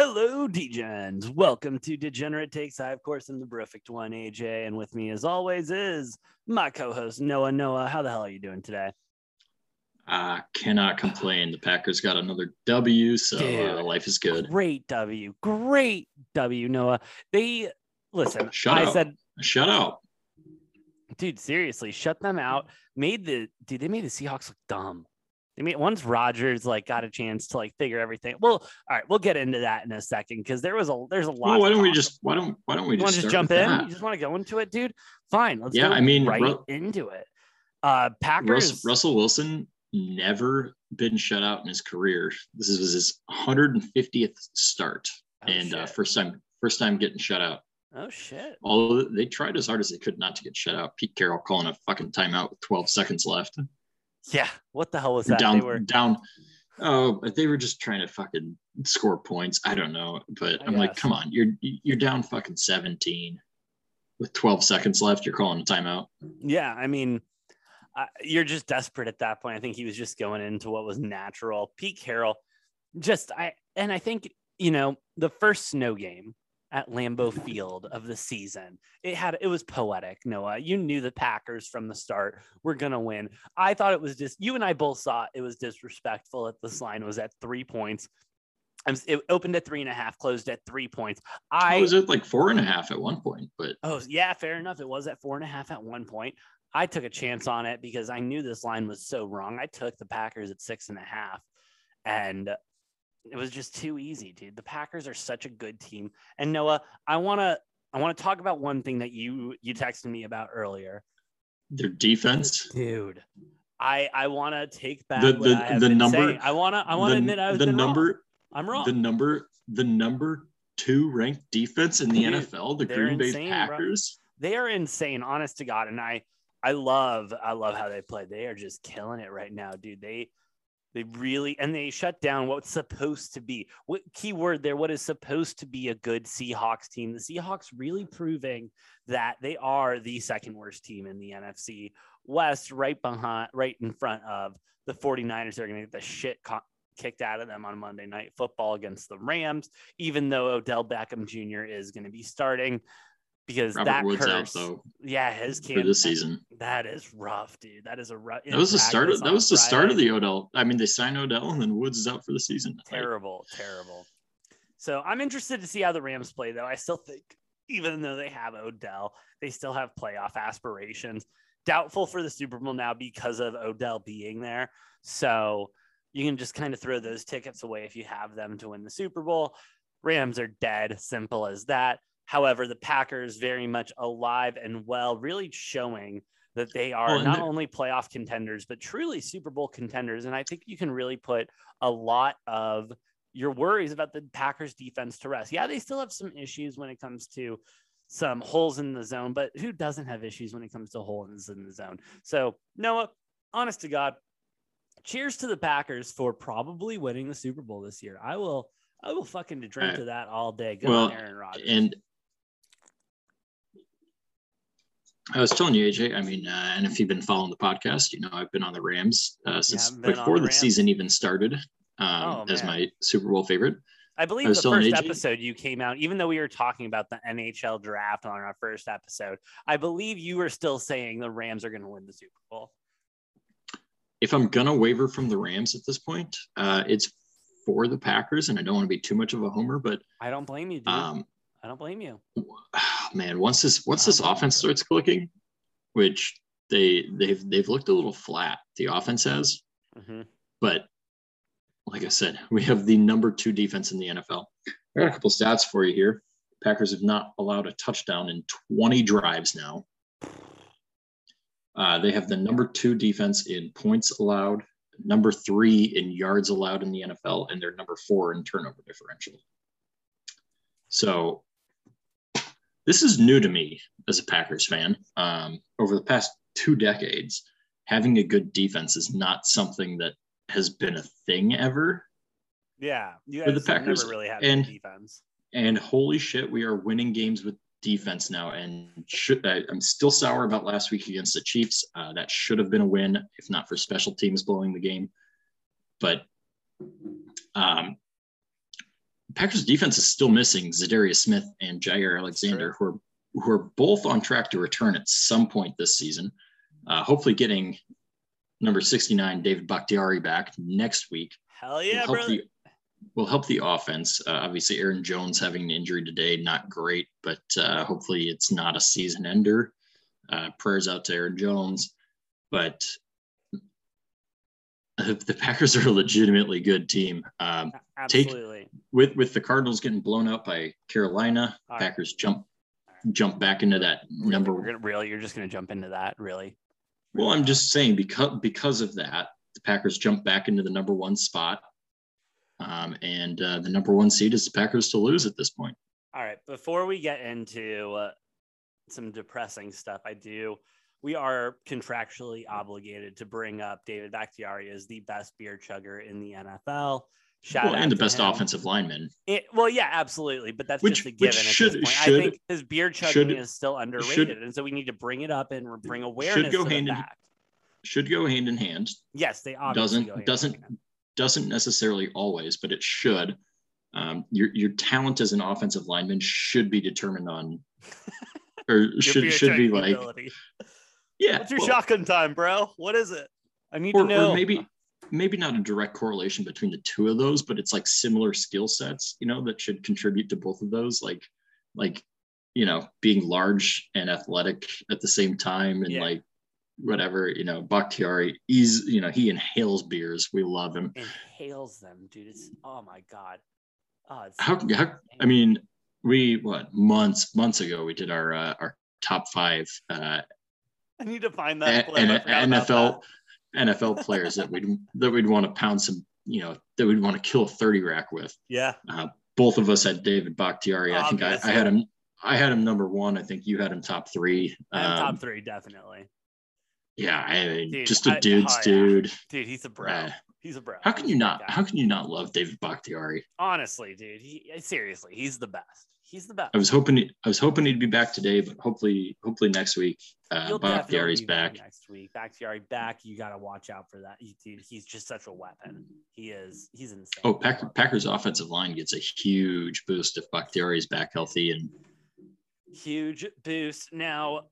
Hello, Degens. Welcome to Degenerate Takes. I, of course, am the perfect one, AJ, and with me, as always, is my co-host Noah. Noah, how the hell are you doing today? I cannot complain. The Packers got another W, so uh, life is good. Great W, great W, Noah. They listen. Shut I up. said, Shut up. dude, seriously, shut them out. Made the dude. They made the Seahawks look dumb. They mean, once Rodgers like got a chance to like figure everything. Well, all right, we'll get into that in a second because there was a there's a lot. Well, why don't we just why don't why don't we You just, just jump in? that? You just want to go into it, dude? Fine. Let's Yeah, I mean, right Ru- into it. Uh Packers. Russ, Russell Wilson never been shut out in his career. This is his 150th start, Oh, and uh, first time first time getting shut out. oh shit. Although they tried as hard as they could not to get shut out. Pete Carroll calling a fucking timeout with 12 seconds left. Yeah. What the hell was that? down They were down. Oh, but they were just trying to fucking score points. I don't know, but I I'm like, come on, you're you're down fucking 17 with 12 seconds left. You're calling a timeout. yeah, I mean, uh, you're just desperate at that point. I think he was just going into what was natural. Pete Carroll, just I and I think you know the first snow game at Lambeau Field of the season. It had it was poetic. Noah, you knew the Packers from the start were gonna win. I thought it was just you and I both saw it was disrespectful that this line was at three points. It opened at three and a half, closed at three points. I I was at like four and a half at one point, but Oh, yeah, fair enough. It was at four and a half at one point. I took a chance on it because I knew this line was so wrong. I took the Packers at six and a half, and it was just too easy, dude. The Packers are such a good team. And Noah, I wanna I want to talk about one thing that you you texted me about earlier, their defense. dude. I I want to take back The- what the- the number- saying. I want to I want to admit I was the number Wrong. I'm wrong. the number the number two ranked defense in the Dude, NFL, the Green Bay insane, bro. Packers. they are insane honest to god and i i love i love how they play they are just killing it right now dude they they really and they shut down what's supposed to be what key word there what is supposed to be a good seahawks team. The seahawks really proving that they are the second worst team in the nfc west right behind right in front of the 49ers. They're going to get the shit kicked out of them on monday night football against the rams even though odell beckham jr is going to be starting because Robert that Woods out curse, though yeah, his for camp this season. That is rough, dude. That is a rough. That was the start of that was the start of the Odell. I mean, they signed Odell and then Woods is out for the season. Terrible, terrible. So I'm interested to see how the Rams play, though. I still think, even though they have Odell, they still have playoff aspirations. Doubtful for the Super Bowl now because of Odell being there. So you can just kind of throw those tickets away if you have them to win the Super Bowl. Rams are dead, simple as that. However, the Packers very much alive and well, really showing that they are Well, not only playoff contenders, but truly Super Bowl contenders. And I think you can really put a lot of your worries about the Packers defense to rest. Yeah, they still have some issues when it comes to some holes in the zone, but who doesn't have issues when it comes to holes in the zone? So, Noah, honest to God, cheers to the Packers for probably winning the Super Bowl this year. I will, I will fucking drink Uh, to that all day. Good well, on Aaron Rodgers. and I was telling you, AJ. I mean, uh, and if you've been following the podcast, you know I've been on the Rams uh, since on before the the, season even started um, Oh, as my Super Bowl favorite. I believe I the first episode you came out, even though we were talking about the NHL draft on our first episode, I believe you were still saying the Rams are going to win the Super Bowl. If I'm gonna waver from the Rams at this point, uh, it's for the Packers, and I don't want to be too much of a homer, but I don't blame you, dude. um, I don't blame you. man, once this once this offense starts clicking, which they they've they've looked a little flat, the offense has, Mhm. but like I said, we have the number two defense in the NFL. I got a couple stats for you here. Packers have not allowed a touchdown in 20 drives now. Uh, they have the number two defense in points allowed, number three in yards allowed in the NFL, and they're number four in turnover differential. So this is new to me as a Packers fan. Um, over the past two decades, having a good defense is not something that has been a thing ever. Yeah, you For guys the Packers never really had and- defense. And holy shit, we are winning games with defense now. And should, I, I'm still sour about last week against the Chiefs. Uh, that should have been a win, if not for special teams blowing the game. But um, Packers defense is still missing Za'Darius Smith and Jaire Alexander, who are who are both on track to return at some point this season. Uh, hopefully, getting number 69 David Bakhtiari back next week. Hell yeah, will bro. help the, will help the offense. Uh, obviously, Aaron Jones having an injury today, not great, but uh, hopefully it's not a season ender. Uh, prayers out to Aaron Jones, but the Packers are a legitimately good team. Um, Absolutely. with with the Cardinals getting blown out by Carolina, All right. Packers jump jump back into that number. Gonna, really, you're just gonna jump into that, really? Well, I'm just saying because because of that, the Packers jump back into the number one spot, um, and uh, the number one seed is the Packers to lose at this point. All right. Before we get into uh, some depressing stuff, I do. We are contractually obligated to bring up David Bakhtiari as the best beer chugger in the NFL. Shout Well, and the best him. offensive lineman. It, well, yeah, absolutely, but that's Which- just a given should- this point. should- I think his beer chugging should- is still underrated, should- and so we need to bring it up and bring awareness Should go hand in-. Should go hand in hand. Yes, they obviously Doesn't doesn't doesn't necessarily always, but it should. Um, your your talent as an offensive lineman should be determined on, or should should be like ability. Yeah. What's your well, shotgun time, bro? What is it? I need or, to know. or maybe maybe not a direct correlation between the two of those, but it's like similar skill sets, you know, that should contribute to both of those. Like like you know, being large and athletic at the same time, and Yeah. like whatever you know, Bakhtiari, he's you know he inhales beers. We love him. inhales them, dude. It's oh my god. Oh, it's How, how I mean, we what months months ago we did our uh, our top five uh, I need to find that. clip. I N- forgot about NFL NFL players that we'd that we'd want to pound some, you know, that we'd want to kill a thirty rack with. Yeah, Uh, both of us had David Bakhtiari. I think I, I had him. I had him number one. I think you had him top three. Um, top three definitely, yeah, I mean, Dude, just a dude's oh, yeah. dude. dude. He's a bro. Uh, he's a bro. how can you not? How can you not love David Bakhtiari? Honestly, dude. He seriously, he's the best. He's the best. I was hoping. I was hoping he'd be back today, but hopefully, hopefully next week, uh, He'll definitely Bakhtiari's be back. next week. Bakhtiari back. You got to watch out for that. He, dude, he's just such a weapon. He is. He's insane. Oh, Pack, Packers offensive line gets a huge boost if Bakhtiari's back healthy and huge boost. Now,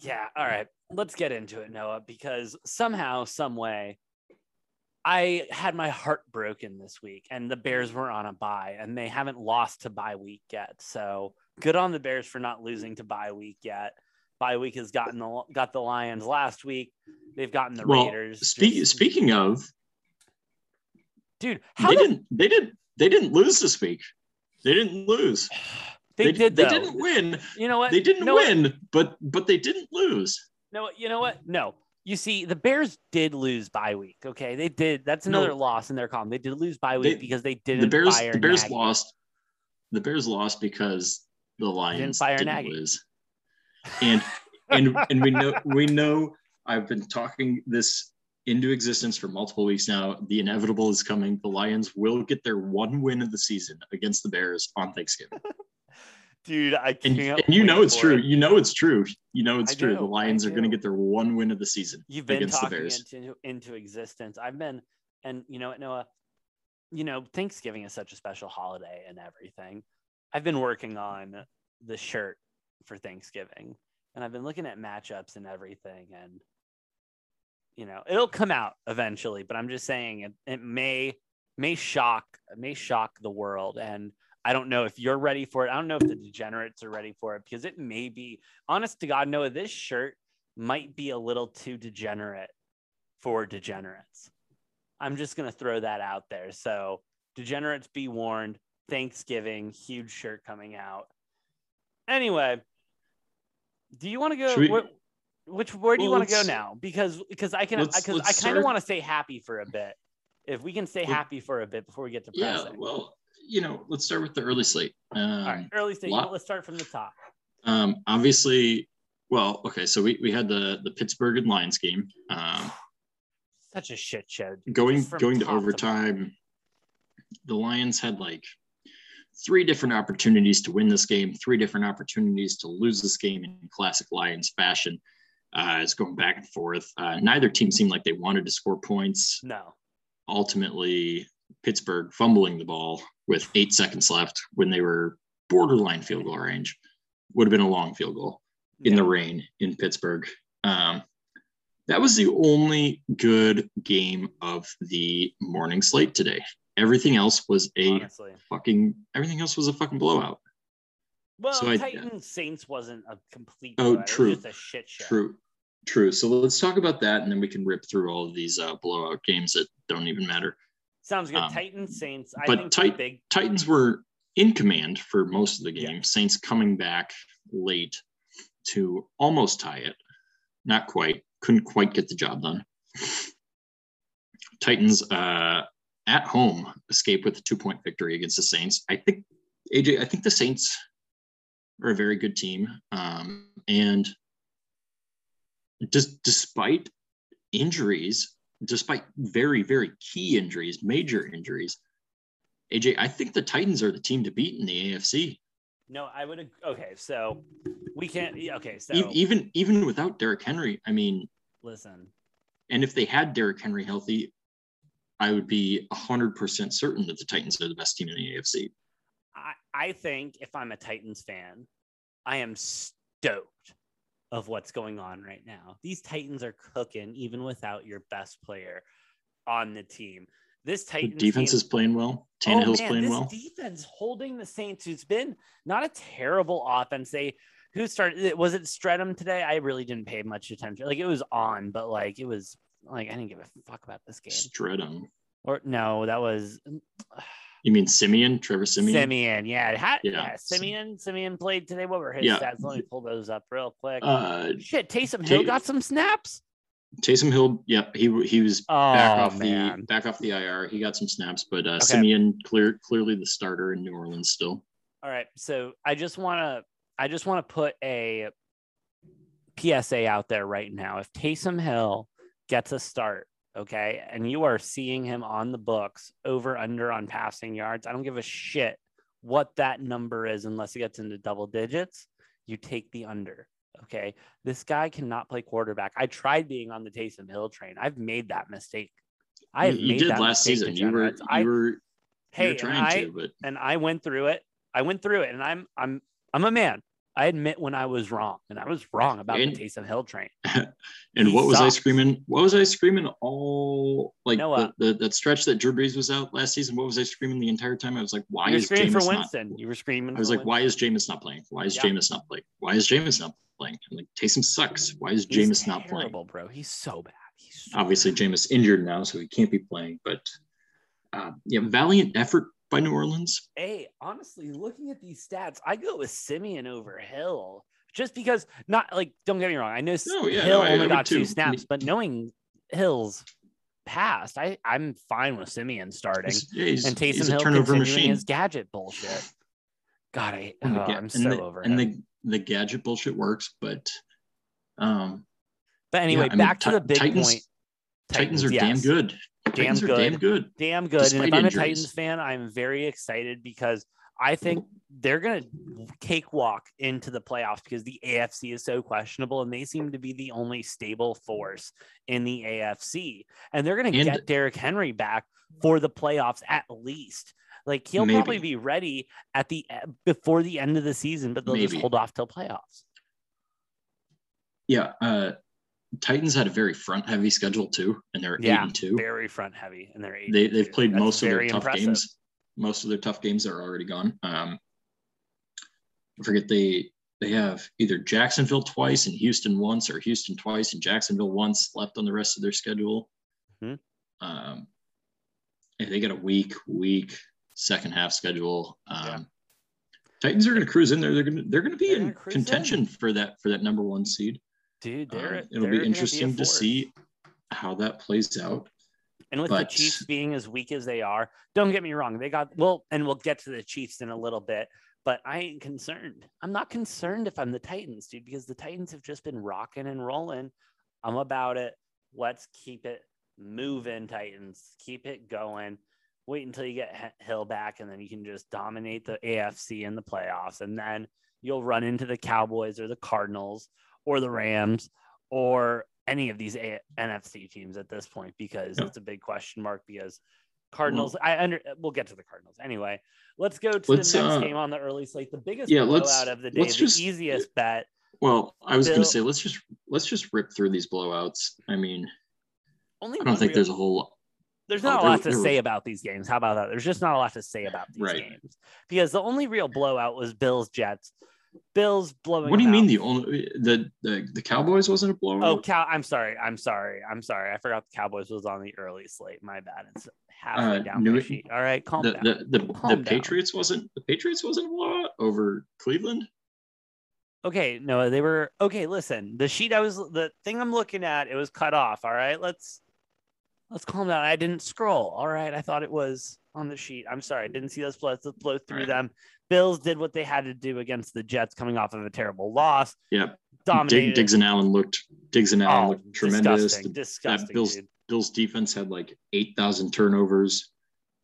yeah, all right, let's get into it, Noah, because somehow, some way, I had my heart broken this week, and the Bears mm. were on a bye, and they haven't lost to bye week yet. So good on the Bears for not losing to bye week yet. Bye week has gotten the got the Lions last week. They've gotten the well, Raiders. speak, Just- speaking of, dude, how they the- didn't they didn't they didn't lose this week. They didn't lose. they, did. They didn't win. You know what? They didn't You know what? win, but but they didn't lose. No, you know what? No. You see, the Bears did lose bye week. Okay, they did. That's another No. loss in their column. They did lose bye week They- because they didn't. The Bears fire the Bears Nagy. lost. The Bears lost because the Lions fire didn't, Nagy. lose. And and and we know we know I've been talking this into existence for multiple weeks now. The inevitable is coming. The Lions will get their one win of the season against the Bears on Thanksgiving. dude. I can't. and you know it's true. it. You know it's true. You know it's I true. do, The Lions are going to get their one win of the season You've been against the talking Bears. into into existence. I've been, and you know what, Noah. You know, Thanksgiving is such a special holiday and everything. I've been working on the shirt for Thanksgiving, and I've been looking at matchups and everything, and you know, it'll come out eventually. But I'm just saying it, it may may shock may shock the world, and I don't know if you're ready for it. I don't know if the degenerates are ready for it because it may be. Honest to God, Noah, this shirt might be a little too degenerate for degenerates. I'm just going to throw that out there. So, degenerates be warned. Thanksgiving, huge shirt coming out. Anyway, do you want to go? We- where, which where do you want to go now? Because because I can because I kind of want to stay happy for a bit. If we can stay happy for a bit before we get to Yeah. pressing. Well, you know, let's start with the early slate. Um, All right, early stage. lot- Let's start from the top. Um, obviously, well, okay, so we, we had the the Pittsburgh and Lions game. Um, Such a shit show. going going to top to overtime, the Lions had like three different opportunities to win this game, three different opportunities to lose this game in classic Lions fashion. Uh, it's going back and forth. Uh, neither team seemed like they wanted to score points. No. Ultimately, Pittsburgh fumbling the ball with eight seconds left when they were borderline field goal range. Would have been a long field goal in the rain in Pittsburgh. Um, that was the only good game of the morning slate today. Everything else was a honestly. fucking. Everything else was a fucking blowout. Well, So I- Saints wasn't a complete. Oh, blowout. It was true. a shit show. True, true. So let's talk about that, and then we can rip through all of these uh, blowout games that don't even matter. Sounds good. Um, Titans Saints. I but think Tit- big. Titans were in command for most of the game. Yeah. Saints coming back late to almost tie it. Not quite. Couldn't quite get the job done. Titans uh, at home escape with a two point victory against the Saints. I think AJ. I think the Saints are a very good team, um, and just despite injuries, despite very very key injuries, major injuries, AJ, I think the Titans are the team to beat in the AFC. No, I would. Okay, so we can't. Okay, so even even without Derrick Henry, I mean, listen. and if they had Derrick Henry healthy, I would be hundred percent certain that the Titans are the best team in the AFC. I, I think if I'm a Titans fan, I am stoked of what's going on right now. These Titans are cooking even without your best player on the team. This The Titans defense team, is playing well. Oh, man, playing this well. defense holding the Saints, who's been not a terrible offense. They who started was it Stredham today? I really didn't pay much attention. Like it was on, but like it was like I didn't give a fuck about this game. Stredham. Or no, that was You mean Siemian? Trevor Siemian? Siemian. Yeah, had, Yeah. yeah. Siemian. Siemian played today. What were his Yeah. stats? Let me pull those up real quick. Uh, Shit, Taysom Hill Ta- got some snaps. Taysom Hill. Yep, he he was Oh back off man, the back off the IR. He got some snaps, but uh, Okay. Siemian clear clearly the starter in New Orleans still. All right, so I just want to I just want to put a PSA out there right now. If Taysom Hill gets a start, okay, and you are seeing him on the books over under on passing yards, I don't give a shit what that number is unless he gets into double digits. You take the under. Okay, this guy cannot play quarterback. I tried being on the Taysom Hill train. I've made that mistake. I you, you made did that last season. You were you I, were you hey, were and trying I, to, but and I went through it. I went through it, and I'm I'm I'm a man. I admit when I was wrong, and I was wrong about And- the Taysom Hill train. and He what was I screaming? What was I screaming all like Noah. the, the that stretch that Drew Brees was out last season? What was I screaming the entire time? I was like, why you were is screaming Jameis for not? You were screaming. I was like, why is Jameis not playing? Why is Yeah. Jameis not playing? Why is Jameis not playing? I'm like Taysom sucks. Why is He's Jameis not playing? bro? He's so bad. He's so Obviously, Jameis injured now, so he can't be playing. But uh, yeah, valiant effort by New Orleans. Hey, honestly, looking at these stats, I go with Siemian over Hill just because not like don't get me wrong. I know No, yeah, Hill no, only got two snaps, but knowing Hill's past, I I'm fine with Siemian starting He's, yeah, he's, and Taysom Hill turnover machine. his gadget bullshit. God, I oh, ga- I'm so the, over and him. the the gadget bullshit works, but um, but anyway, yeah, I mean, back to Ti- the big Titans- point. Titans, are damn good. Titans are damn good. good. damn good. and if I'm injuries. a Titans fan, I'm very excited because I think they're gonna cakewalk into the playoffs because the AFC is so questionable and they seem to be the only stable force in the AFC. And they're gonna get Derrick Henry back for the playoffs at least. Like he'll Maybe. probably be ready at the before the end of the season, but they'll just hold off till playoffs. Yeah, uh, Titans had a very front heavy schedule too, and they're eight and two. Very front heavy, and they're eight. They, they've played That's most of their tough impressive. games. Most of their tough games are already gone. Um, I forget they they have either Jacksonville twice and Houston once, or Houston twice and Jacksonville once left on the rest of their schedule. Mhm. Um, and they got a weak, weak second half schedule. Um, Yeah. Titans are going to cruise in there. They're going to they're going to be They're in gonna in. contention for that for that number one seed. Dude, Um, they're, it'll they're be interesting to see how that plays out. And with But- the Chiefs being as weak as they are, don't get me wrong, they got well, and we'll get to the Chiefs in a little bit. But I ain't concerned. I'm not concerned if I'm the Titans, dude, because the Titans have just been rocking and rolling. I'm about it. Let's keep it moving, Titans. Keep it going. Wait until you get Hill back, and then you can just dominate the AFC in the playoffs. And then you'll run into the Cowboys or the Cardinals or the Rams or any of these A- NFC teams at this point because Yeah. it's a big question mark because Cardinals. I under. We'll get to the Cardinals anyway. Let's go to the Let's, next uh, game on the early slate. The biggest yeah, blowout of the day. let's The just- easiest bet. Well, I was Bill- gonna say let's just let's just rip through these blowouts. I mean, Only I don't think real- there's a whole lot. There's Oh, not a there- lot to there say was- about these games. How about that? There's just not a lot to say about these Right. games because the only real blowout was Bills Jets. Bills blowing. What do you mean out. the only the the, the Cowboys wasn't a blowout? Oh, Cow. I'm sorry. I'm sorry. I'm sorry. I forgot the Cowboys was on the early slate. My bad. It's halfway Uh, down New- my sheet. All right, calm the down. the the, Calm the down. Patriots wasn't the Patriots wasn't a blowout over Cleveland. Okay, no, they were okay. Listen, the sheet I was the thing I'm looking at, it was cut off. All right, let's let's calm down. I didn't scroll. All right, I thought it was on the sheet. I'm sorry, I didn't see those blows. Let's blow through right. them. Bills did what they had to do against the Jets, coming off of a terrible loss. Yeah, Dominated. Dig, Diggs and Allen looked Diggs and Allen oh, looked tremendous. disgusting, The- disgusting, Bills- dude. Bills defense had like eight thousand turnovers,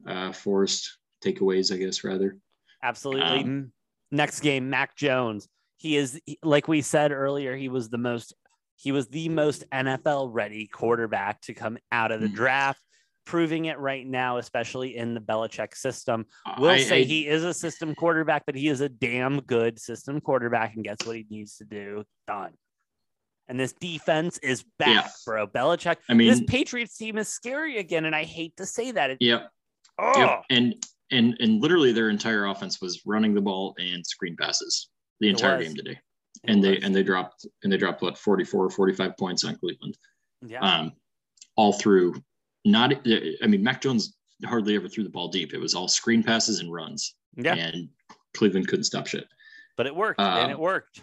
uh, forced takeaways, I guess rather. Absolutely. Um, Next game, Mac Jones. He is like we said earlier. He was the most. He was the most NFL ready quarterback to come out of the Mhm. draft, proving it right now, especially in the Belichick system. We'll I- say I- he is a system quarterback, but he is a damn good system quarterback and gets what he needs to do done. And this defense is back, Yeah. bro. Belichick. I mean, this Patriots team is scary again, and I hate to say that. It, Yep. oh, Yep. And and and literally their entire offense was running the ball and screen passes the entire game today. it And they and they dropped and they dropped what 44 or 45 points on Cleveland. yeah. Um all through not I mean Mac Jones hardly ever threw the ball deep. It was all screen passes and runs. yeah, And Cleveland couldn't stop shit. but it worked, um, and it worked.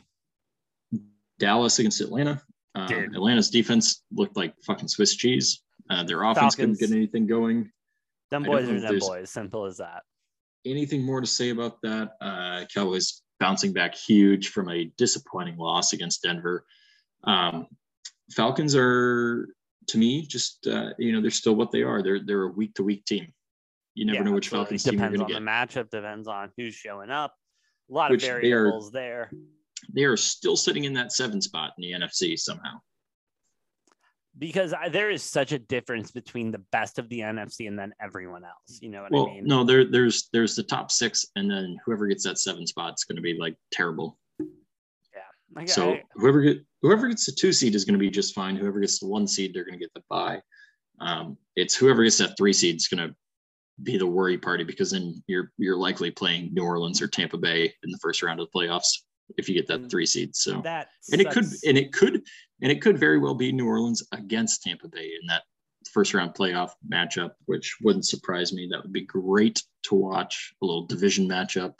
Dallas against Atlanta. Um, Atlanta's defense looked like fucking Swiss cheese. Uh, their offense Falcons. couldn't get anything going. Them boys are them boys. Simple as that. anything more to say about that? Uh, Cowboys bouncing back huge from a disappointing loss against Denver. Um, Falcons are, to me, just uh, you know they're still what they are. They're they're a week to week team. You never Yeah, know which absolutely. Falcons team you're depends going on to the get. matchup. Depends on who's showing up. A lot Which of they are- variables there. They are still sitting in that seven spot in the NFC somehow. because I, there is such a difference between the best of the NFC and then everyone else. You know what Well, I mean? no, there there's there's the top six, and then whoever gets that seven spot is going to be like terrible. Yeah like, So I- whoever get whoever gets the two seed is going to be just fine. Whoever gets the one seed, they're going to get the bye. Um, it's whoever gets that three seed is going to be the worry party because then you're you're likely playing New Orleans or Tampa Bay in the first round of the playoffs if you get that Mm. three seed. So that and it could and it could and it could very well be New Orleans against Tampa Bay in that first round playoff matchup, which wouldn't surprise me. That would be great to watch a little division matchup,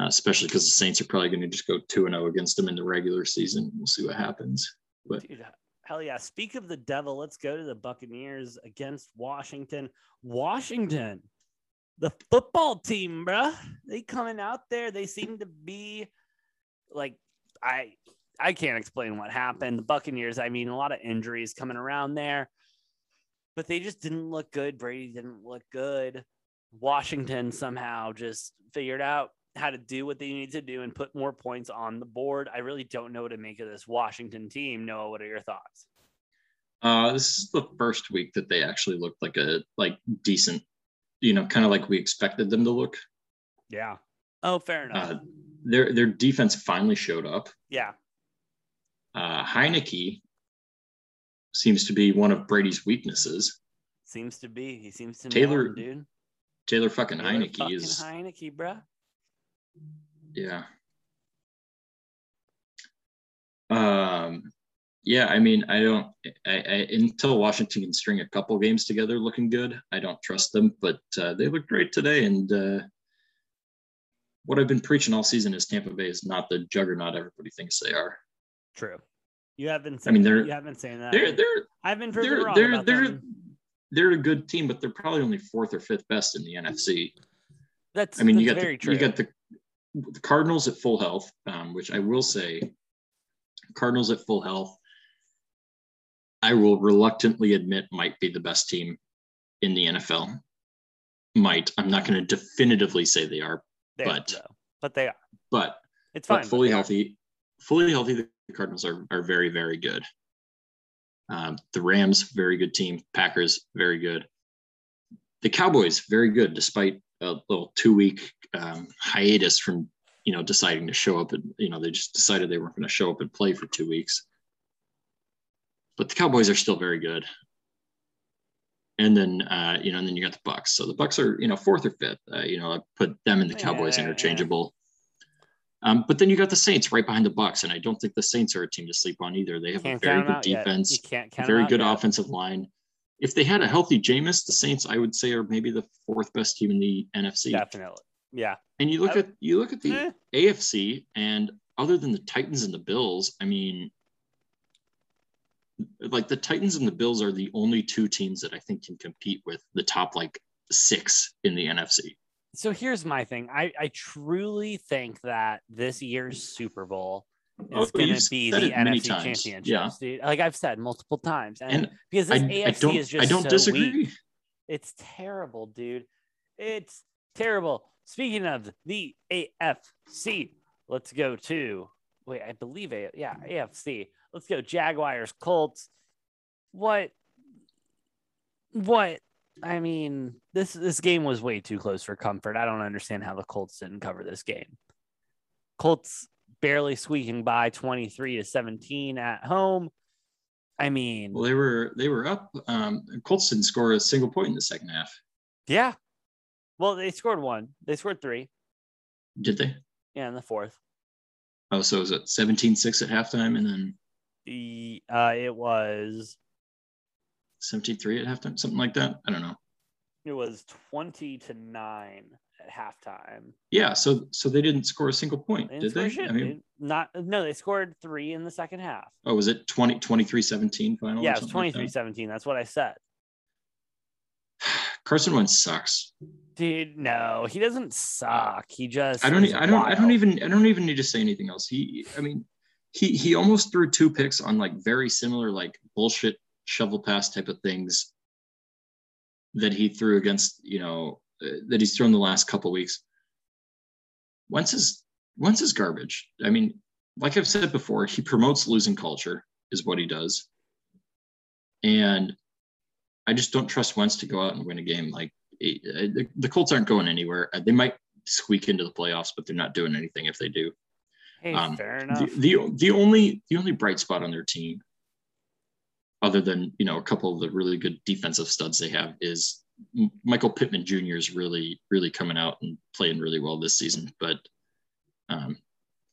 uh, especially because the Saints are probably going to just go two and zero against them in the regular season. We'll see what happens. But Dude, hell yeah. Speak of the devil, let's go to the Buccaneers against Washington. Washington, the football team, bruh. They coming out there. They seem to be like I I can't explain what happened. The Buccaneers, I mean, a lot of injuries coming around there, but they just didn't look good. Brady didn't look good. Washington somehow just figured out how to do what they need to do and put more points on the board. I really don't know what to make of this Washington team. Noah, what are your thoughts? uh, this is the first week that they actually looked like a like decent, you know, kind of like we expected them to look. Yeah. Oh, fair enough. Uh, their their defense finally showed up. yeah. Uh, Heinicke seems to be one of Brady's weaknesses. Seems to be. He seems to Taylor- know him, dude. Taylor fucking Taylor Heinicke fucking is Heinicke, bruh. Yeah. Um, yeah. I mean, I don't. I, I until Washington can string a couple games together looking good, I don't trust them. But uh, they look great today, and uh, what I've been preaching all season is Tampa Bay is not the juggernaut everybody thinks they are. True. You have been I mean, they're- you have been saying that. They're they're I've been proven they're wrong they're about they're them. they're a good team, but they're probably only fourth or fifth best in the NFC. That's I mean, that's you got very the, true. you got the the Cardinals at full health, um, which I will say, Cardinals at full health. I will reluctantly admit might be the best team in the NFL. Might I'm not going to definitively say they are, They but- though. but they are. but It's fine. but fully are. healthy, fully healthy, the Cardinals are are very very good. Um, the Rams very good team, Packers very good. the Cowboys very good despite a little two week um, hiatus from you know deciding to show up and you know they just decided they weren't going to show up and play for two weeks. But the Cowboys are still very good. And then uh, you know, and then you got the Bucks. So the Bucks are you know fourth or fifth. Uh, you know, I put them and the Cowboys Yeah, interchangeable. Um, but then you got the Saints right behind the Bucks, and I don't think the Saints are a team to sleep on either. They have a very good defense You can't count 'em very good yet. offensive line. If they had a healthy Jameis, the Saints, I would say, are maybe the fourth best team in the NFC. Definitely. Yeah. And you look I- at you look at the Eh. AFC, and other than the Titans and the Bills, I mean, like the Titans and the Bills are the only two teams that I think can compete with the top like six in the NFC. So here's my thing. I, I truly think that this year's Super Bowl is Oh, going to be the NFC Championship. Yeah. dude. Like I've said multiple times, and, And because I, this I AFC don't is just I don't so disagree. weak. It's terrible, dude. It's terrible. Speaking of the AFC, let's go to wait. I believe a yeah AFC. Let's go Jaguars Colts. What? What? I mean, this this game was way too close for comfort. I don't understand how the Colts didn't cover this game. Colts barely squeaking by 23 to 17 at home. I mean, Well, they were they were up. Um, Colts didn't score a single point in the second half, yeah. Well, they scored one. They scored three. did they? Yeah, in the fourth. Oh, so it was it 17-6 at halftime, and then The uh, it was 17-3 at halftime, something like that. I don't know. It was 20 to nine at halftime. Yeah, so so they didn't score a single point, They did they? shit, I mean, not no. They scored three in the second half. oh, was it 20, 23-17 final? yeah, it was something like 23 that? 17. That's what I said. Carson Wentz sucks. Dude, no, he doesn't suck. He just I don't. I don't. I don't even. I don't even need to say anything else. He. I mean, he he almost threw two picks on like very similar like bullshit shovel pass type of things that he threw against you know uh, that he's thrown the last couple weeks. Wentz is Wentz is garbage. I mean, like I've said before, he promotes losing culture is what he does, and I just don't trust Wentz to go out and win a game. Like the, the Colts aren't going anywhere. Uh, They might squeak into the playoffs, but they're not doing anything if they do. Hey, Um, fair enough. The, the the only the only bright spot on their team, other than you know a couple of the really good defensive studs they have, is Michael Pittman Jr. is really really coming out and playing really well this season. But um,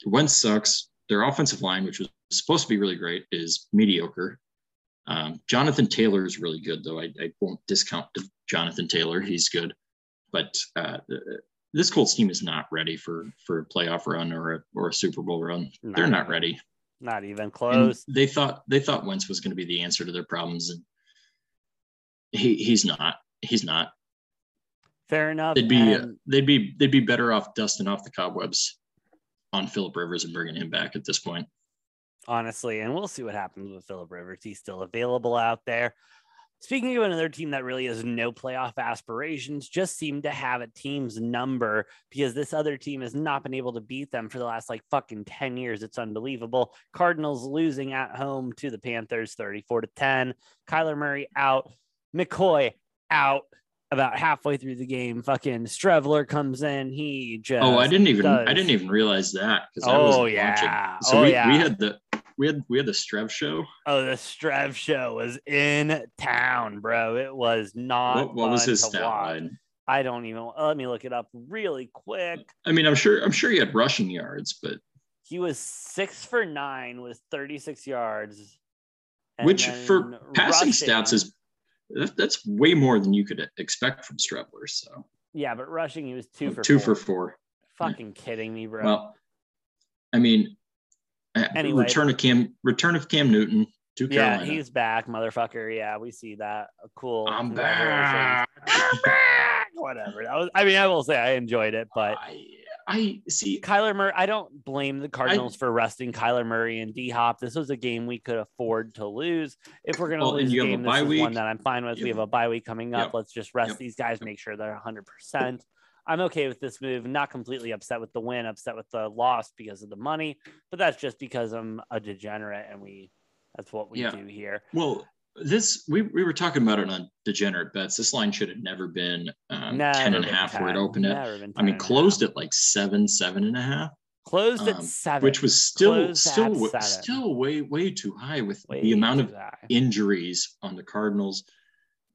Wentz sucks. Their offensive line, which was supposed to be really great, is mediocre. Um, Jonathan Taylor is really good, though. I, I won't discount Jonathan Taylor. He's good, but uh, this Colts team is not ready for for a playoff run or a or a Super Bowl run. They're not ready. Not even And close. they thought they thought Wentz was going to be the answer to their problems, and he he's not. He's not. Fair enough. They'd be uh, they'd be they'd be better off dusting off the cobwebs on Philip Rivers and bringing him back at this point. honestly, and we'll see what happens with Philip Rivers. He's still available out there. Speaking of another team that really has no playoff aspirations, just seem to have a team's number because this other team has not been able to beat them for the last like fucking 10 years. It's unbelievable. Cardinals losing at home to the Panthers 34 to 10. Kyler Murray out. McCoy out about halfway through the game. Fucking Streveler comes in. He just oh, I didn't even I didn't even realize that because I Oh yeah. watching. So oh we, yeah. we had the we had we had the Strev show. Oh, the Strev show was in town, bro. It was not. What, what was his stat watch. line? I don't even. Let me look it up really quick. I mean, I'm sure I'm sure he had rushing yards, but He was six for nine with 36 yards. which for passing rushing- stats is that's way more than you could expect from Streveler. So yeah, but rushing he was two for two four. for four. Fucking kidding me, bro. Well, I mean, uh, Uh, anyway. return of Cam, return of Cam Newton to yeah, he's back, motherfucker. Yeah, we see that. Cool. I'm back. I'm back. Whatever. That was. I mean, I will say I enjoyed it, but. I, I see. Kyler Murray, I don't blame the Cardinals for resting Kyler Murray and D Hop. This was a game we could afford to lose. If we're going to Well, lose a you a game, this bye is week. one that I'm fine with. You We have a bye week coming up. Yep. Let's just rest Yep. these guys, make sure they're 100%. I'm okay with this move. Not completely upset with the win, upset with the loss because of the money, but that's just because I'm a degenerate and we that's what we Yeah. do here. Well, this we, we were talking about it on degenerate bets. This line should have never been um, Never 10 and a half where it opened at. I mean, 10 and a closed at like seven, seven and a half, closed at um, seven, which was still Closed still at still way way too high with Way the amount of high. injuries on the Cardinals.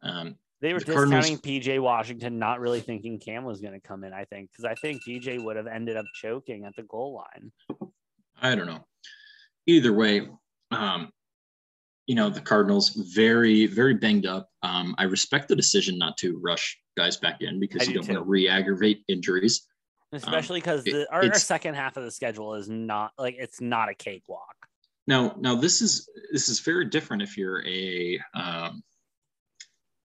Um, They were the Cardinals- discounting PJ Washington, not really thinking Cam was going to come in. I think because I think PJ would have ended up choking at the goal line. I don't know. Either way, um, you know, the Cardinals very, very banged up. Um, I respect the decision not to rush guys back in I because you do don't want to re-aggravate injuries. Especially because Um, our, our second half of the schedule is not like it's not a cakewalk. Now, now this is this is very different if you're a um,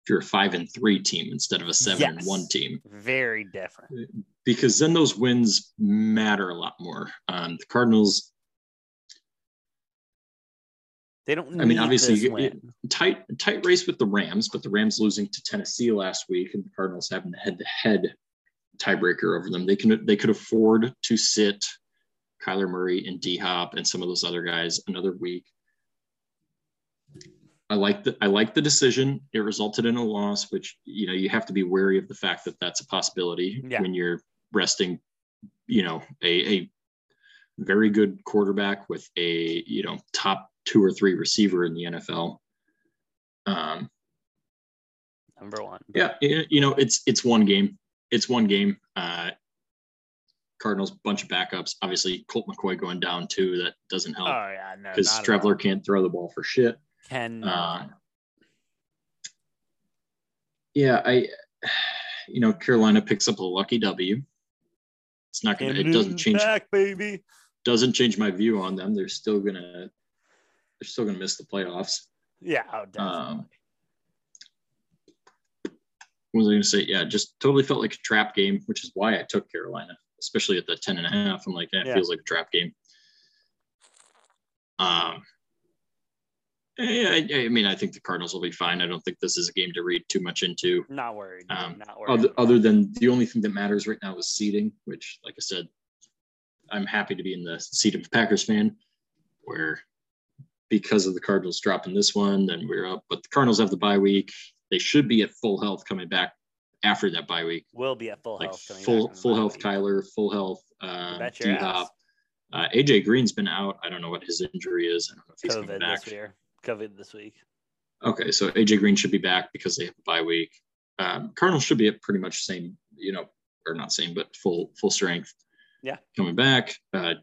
if you're a five and three team instead of a seven and one team Very different. because then those wins matter a lot more. Um, the Cardinals They don't. I mean, obviously, win. tight tight race with the Rams, but the Rams losing to Tennessee last week and the Cardinals having the head to head tiebreaker over them. They can they could afford to sit Kyler Murray and D Hop and some of those other guys another week. I like the I like the decision. It resulted in a loss, which you know you have to be wary of the fact that that's a possibility Yeah. when you're resting, you know, a, a very good quarterback with a you know top two or three receiver in the NFL. Um, Number one. yeah, you know it's it's one game. It's one game. Uh, Cardinals bunch of backups. Obviously, Colt McCoy going down too. That doesn't help. Oh yeah, no. because not at Trevler all. can't throw the ball for shit. Can. Uh, Yeah, I, you know, Carolina picks up a lucky W. It's not gonna. It doesn't change. back, baby. Doesn't change my view on them. They're still gonna. They're still gonna miss the playoffs. Yeah, oh, definitely. Um, what was I going to say? Yeah, just totally felt like a trap game, which is why I took Carolina, especially at the 10 and a half. I'm like, eh, it Yeah. feels like a trap game. Um, I, I mean, I think the Cardinals will be fine. I don't think this is a game to read too much into. not worried. um, not worried. Other, other than the only thing that matters right now is seeding, which, like I said, I'm happy to be in the seat of a Packers fan, where because of the Cardinals dropping this one, then we're up. But the Cardinals have the bye week. They should be at full health coming back after that bye week. will be at full Like health. coming full back full health week. Kyler, full health uh, D. Hop. Uh, AJ Green's been out. I don't know what his injury is. I don't know if he's coming COVID back. COVID this week. Okay, so AJ Green should be back because they have a bye week. Um, Cardinals should be at pretty much same, you know, or not same, but full full strength. Yeah. coming back. Uh,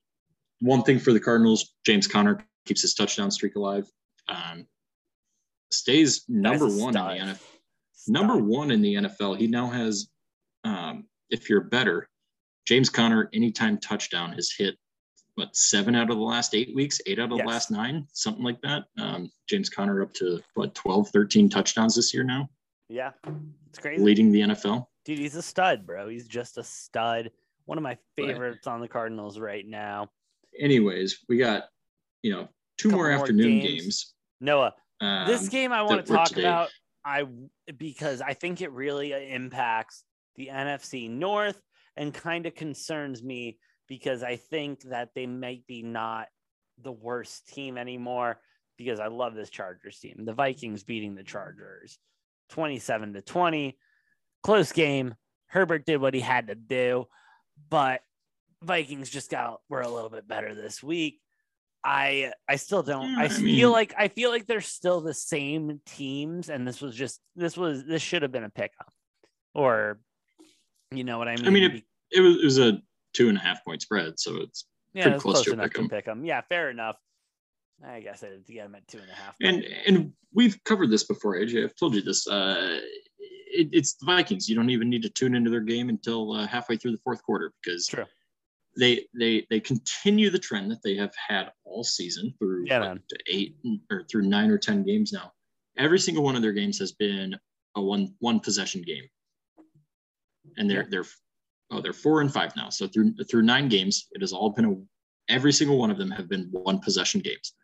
one thing for the Cardinals, James Conner keeps his touchdown streak alive. Um, stays number one stud. in the NFL. Number one in the NFL. He now has, um, if you're better, James Conner anytime touchdown has hit what seven out of the last eight weeks, eight out of Yes. the last nine, something like that. Um, James Conner up to what 12, 13 touchdowns this year now, Yeah, it's crazy. leading the NFL. Dude, he's a stud, bro. He's just a stud. One of my favorites on the Cardinals right now. Anyways, we got you know two more more afternoon games. games. Noah, Um, this game I want to talk today. about. I because I think it really impacts the NFC North and kind of concerns me because I think that they might be not the worst team anymore because I love this Chargers team. The Vikings beating the Chargers 27 to 20. Close game. Herbert did what he had to do, but Vikings just got were a little bit better this week. I I still don't. I I feel like I feel like they're still the same teams, and this was just this was this should have been a pickup, or you know what I mean? I mean, it, it was it was a two and a half point spread, so it's yeah, pretty it's close close, to to pick them. Yeah, fair enough. I guess I did get them at two and a half. and and we've covered this before, AJ. I've told you this. Uh, it, it's the Vikings. You don't even need to tune into their game until uh, halfway through the fourth quarter because True. they they they continue the trend that they have had all season through Yeah, eight or through nine or ten games now. Every single one of their games has been a one one possession game, and they're Yeah. they're oh they're four and five now. So through through nine games, it has all been a every single one of them have been one possession games,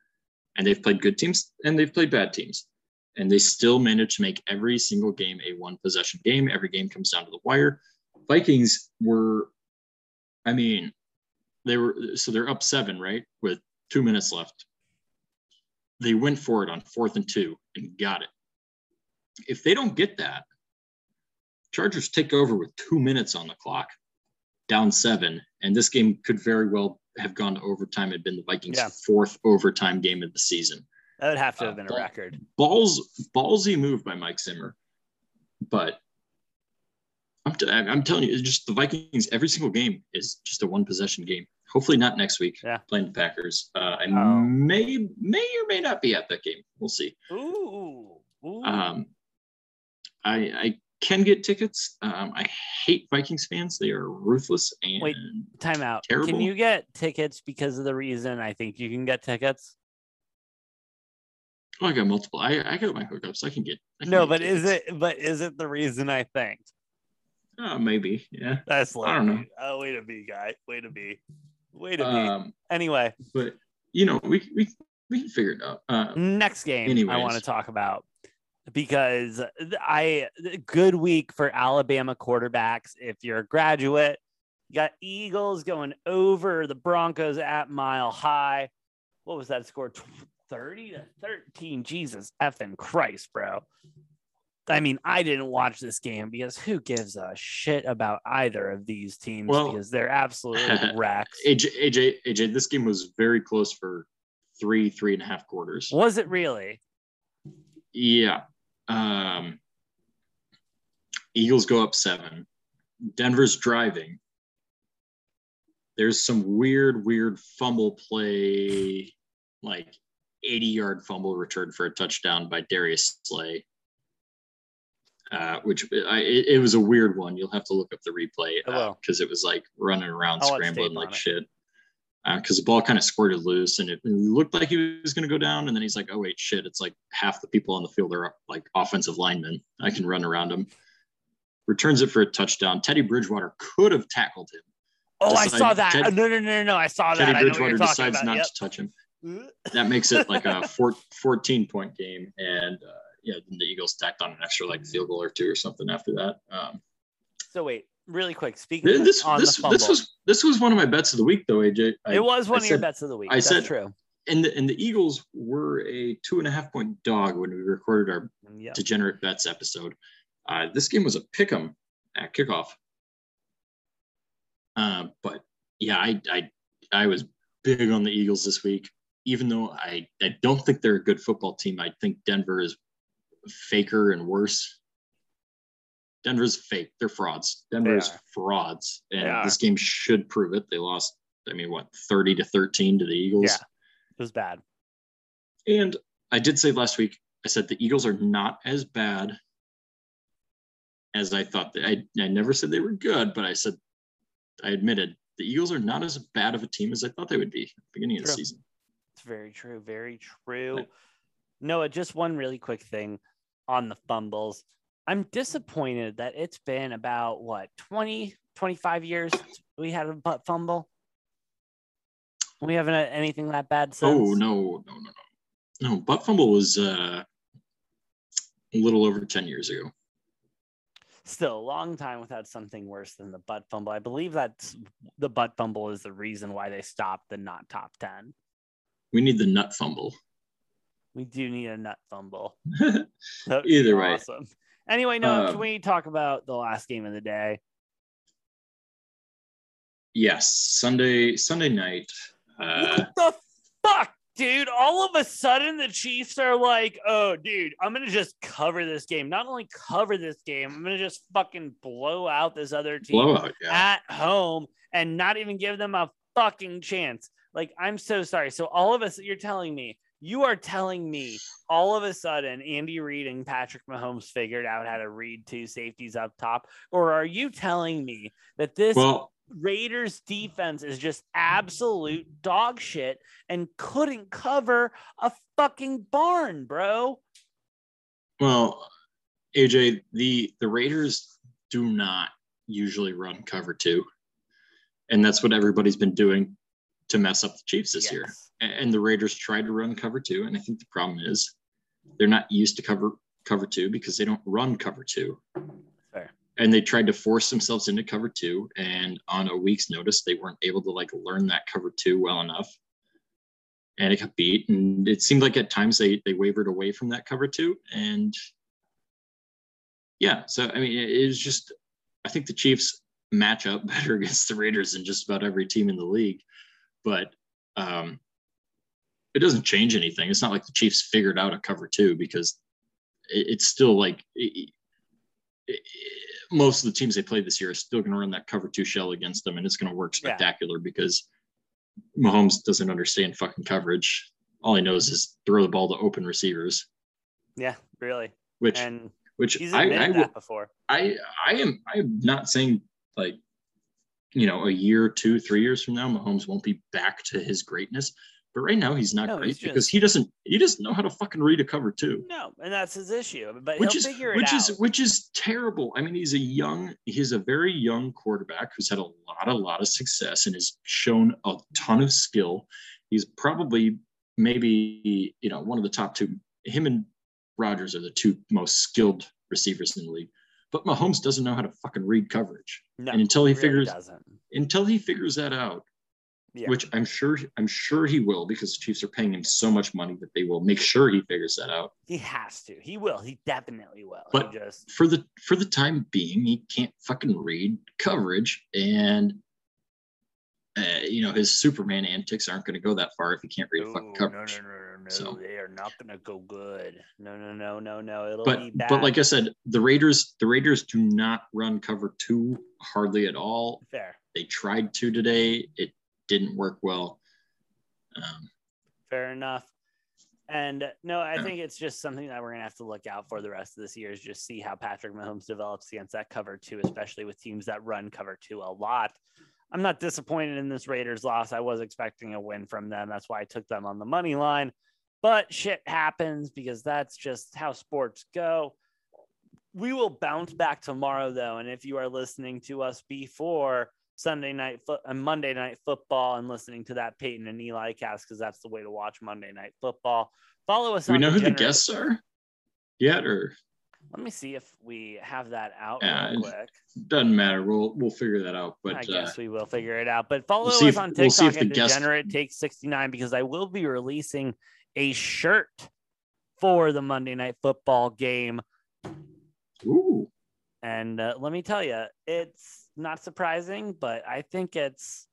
and they've played good teams and they've played bad teams, and they still managed to make every single game a one possession game. Every game comes down to the wire. Vikings were, I mean, they were so they're up seven right with two minutes left. They went for it on fourth and two and got it. If they don't get that, Chargers take over with two minutes on the clock, down seven, and this game could very well have gone to overtime. Had been the Vikings' Yeah. fourth overtime game of the season. That would have to have Uh, been a record. Balls, ballsy move by Mike Zimmer, but I'm, t- I'm telling you, it's just the Vikings. Every single game is just a one possession game. Hopefully not next week. Yeah. playing the Packers. Uh, I Oh. may may or may not be at that game. We'll see. Ooh. Ooh. Um, I I can get tickets. Um, I hate Vikings fans. They are ruthless and Wait. Time out. Terrible. Can you get tickets because of the reason I think you can get tickets? oh, I got multiple. I I got my hookups. I can get. I can No, get but is it but is it the reason I think? Uh, maybe. Yeah. That's I don't know. Oh, way to be, guy. Way to be. Way to be. Um, Anyway, but you know we we we can figure it out. Uh, next game I want to talk about because I good week for Alabama quarterbacks. If you're a graduate, you got Eagles going over the Broncos at Mile High. What was that score? 30 to 13. Jesus effing Christ, bro. I mean, I didn't watch this game because who gives a shit about either of these teams Well- because they're absolutely wrecks. AJ AJ AJ. This game was very close for three three and a half quarters. Was it really? Yeah. Um, Eagles go up seven. Denver's driving. There's some weird, weird fumble play, like 80 yard fumble return for a touchdown by Darius Slay. Uh, which I, it, it was a weird one. You'll have to look up the replay because it was like running around, I'll scrambling like shit. Because the ball kind of squirted loose and it, looked like he was going to go down. And then he's like, oh, wait, shit. It's like half the people on the field are like offensive linemen. I can run around him. Returns it for a touchdown. Teddy Bridgewater could have tackled him. Oh, I saw that. Ted- no, no, no, no, no. I saw Teddy that. Know Bridgewater decides about. not Yep. to touch him. That makes it like a four, 14 point game. And uh, yeah, the Eagles tacked on an extra like field goal or two or something after that. Um, So wait, really quick. Speaking of this on this the fumble, this was this was one of my bets of the week though, AJ. I- it was one I of your bets of the week. I That's said- true. and the and the Eagles were a two and a half point dog when we recorded our Yeah. degenerate bets episode. Uh, this game was a pick 'em at kickoff. Uh, but yeah, I, I I was big on the Eagles this week. Even though I, I don't think they're a good football team, I think Denver is faker and worse. Denver's fake. They're frauds. Denver's frauds. And this game should prove it. They lost, I mean, what, 30 to 13 to the Eagles? Yeah. It was bad. And I did say last week, I said the Eagles are not as bad as I thought. They, I, I never said they were good, but I said, I admitted the Eagles are not as bad of a team as I thought they would be at the beginning of the season. It's very true. Very true. Right. Noah, just one really quick thing on the fumbles. I'm disappointed that it's been about what 20, 25 years since we had a butt fumble. We haven't had anything that bad since. Oh, no, no, no, no. No, butt fumble was uh, a little over 10 years ago. Still a long time without something worse than the butt fumble. I believe that's the butt fumble is the reason why they stopped the not top 10. We need the nut fumble. We do need a nut fumble. Either way. awesome. Anyway, no, Um, can we talk about the last game of the day? yes, Sunday, Sunday night. Uh, what the fuck, dude? All of a sudden, the Chiefs are like, "Oh, dude, I'm gonna just cover this game. Not only cover this game, I'm gonna just fucking blow out this other team blowout, yeah. at home and not even give them a fucking chance." Like, I'm so sorry. So, all of us, you're telling me, you are telling me, all of a sudden, Andy Reid and Patrick Mahomes figured out how to read two safeties up top, or are you telling me that this Well, Raiders defense is just absolute dog shit and couldn't cover a fucking barn, bro. Well, AJ, the the Raiders do not usually run cover two, and that's what everybody's been doing to mess up the Chiefs this year. Yes. A- And the Raiders tried to run cover two, and I think the problem is they're not used to cover cover two because they don't run cover two. Fair. And they tried to force themselves into cover two, and on a week's notice, they weren't able to like learn that cover two well enough. and it got beat. And it seemed like at times they they wavered away from that cover two. And yeah, so I mean, it, it was just I think the Chiefs match up better against the Raiders than just about every team in the league, but um, it doesn't change anything. It's not like the Chiefs figured out a cover two because it, it's still like it, it, most of the teams they played this year are still going to run that cover two shell against them, and it's going to work spectacular yeah. because Mahomes doesn't understand fucking coverage. All he knows is throw the ball to open receivers. Yeah, really. Which and which I, I, that before. I I am I'm not saying like you know a year, two, three years from now, Mahomes won't be back to his greatness. But right now he's not no, great he's just, because he doesn't he doesn't know how to fucking read a cover two. No, and that's his issue. But which is, which is out. which is terrible. I mean, he's a young, he's a very young quarterback who's had a lot, a lot of success and has shown a ton of skill. He's probably maybe you know one of the top two. Him and Rodgers are the two most skilled receivers in the league. But Mahomes doesn't know how to fucking read coverage. No, and until he, he really figures doesn't. until he figures that out, yeah. which I'm sure I'm sure he will because the Chiefs are paying him so much money that they will make sure he figures that out. He has to. He will. He definitely will. But just... for the for the time being, he can't fucking read coverage, and uh, you know his Superman antics aren't going to go that far if he can't read no, fucking coverage. No, no, no, no. So, they are not going to go good. No, no, no, no, no. It'll but, be bad. But like I said, the Raiders, the Raiders do not run cover two hardly at all. Fair. They tried to today. It didn't work well. Um, Fair enough. And no, I think it's just something that we're gonna have to look out for the rest of this year is just see how Patrick Mahomes develops against that cover two, especially with teams that run cover two a lot. I'm not disappointed in this Raiders loss. I was expecting a win from them. That's why I took them on the money line. But shit happens because that's just how sports go. We will bounce back tomorrow though, and if you are listening to us before Sunday night foot and uh, Monday night football and listening to that Peyton and Eli cast because that's the way to watch Monday night football. Follow us. Do we know who the guests are yet, or let me see if we have that out yeah, real quick. Doesn't matter. We'll we'll figure that out. But I guess uh, we will figure it out. But follow we'll us if, on TikTok we'll at Degenerate guest... Take 69 because I will be releasing a shirt for the Monday night football game. Ooh. And uh, let me tell you, it's not surprising, but I think it's,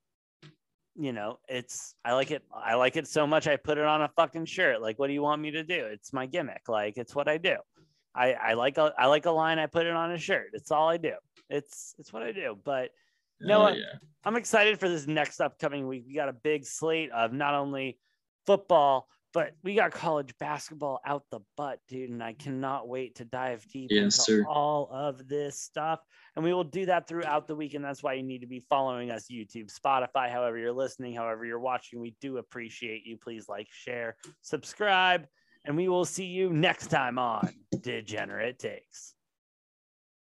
you know, it's, I like it. I like it so much. I put it on a fucking shirt. Like, what do you want me to do? It's my gimmick. Like, it's what I do. I, I like a, I like a line. I put it on a shirt. It's all I do. It's, it's what I do. But no, oh, yeah. I'm excited for this next upcoming week. We got a big slate of not only football, but we got college basketball out the butt, dude, and I cannot wait to dive deep yes, into sir. all of this stuff. And we will do that throughout the week, and that's why you need to be following us YouTube, Spotify, however you're listening, however you're watching. We do appreciate you. Please like, share, subscribe, and we will see you next time on Degenerate Takes.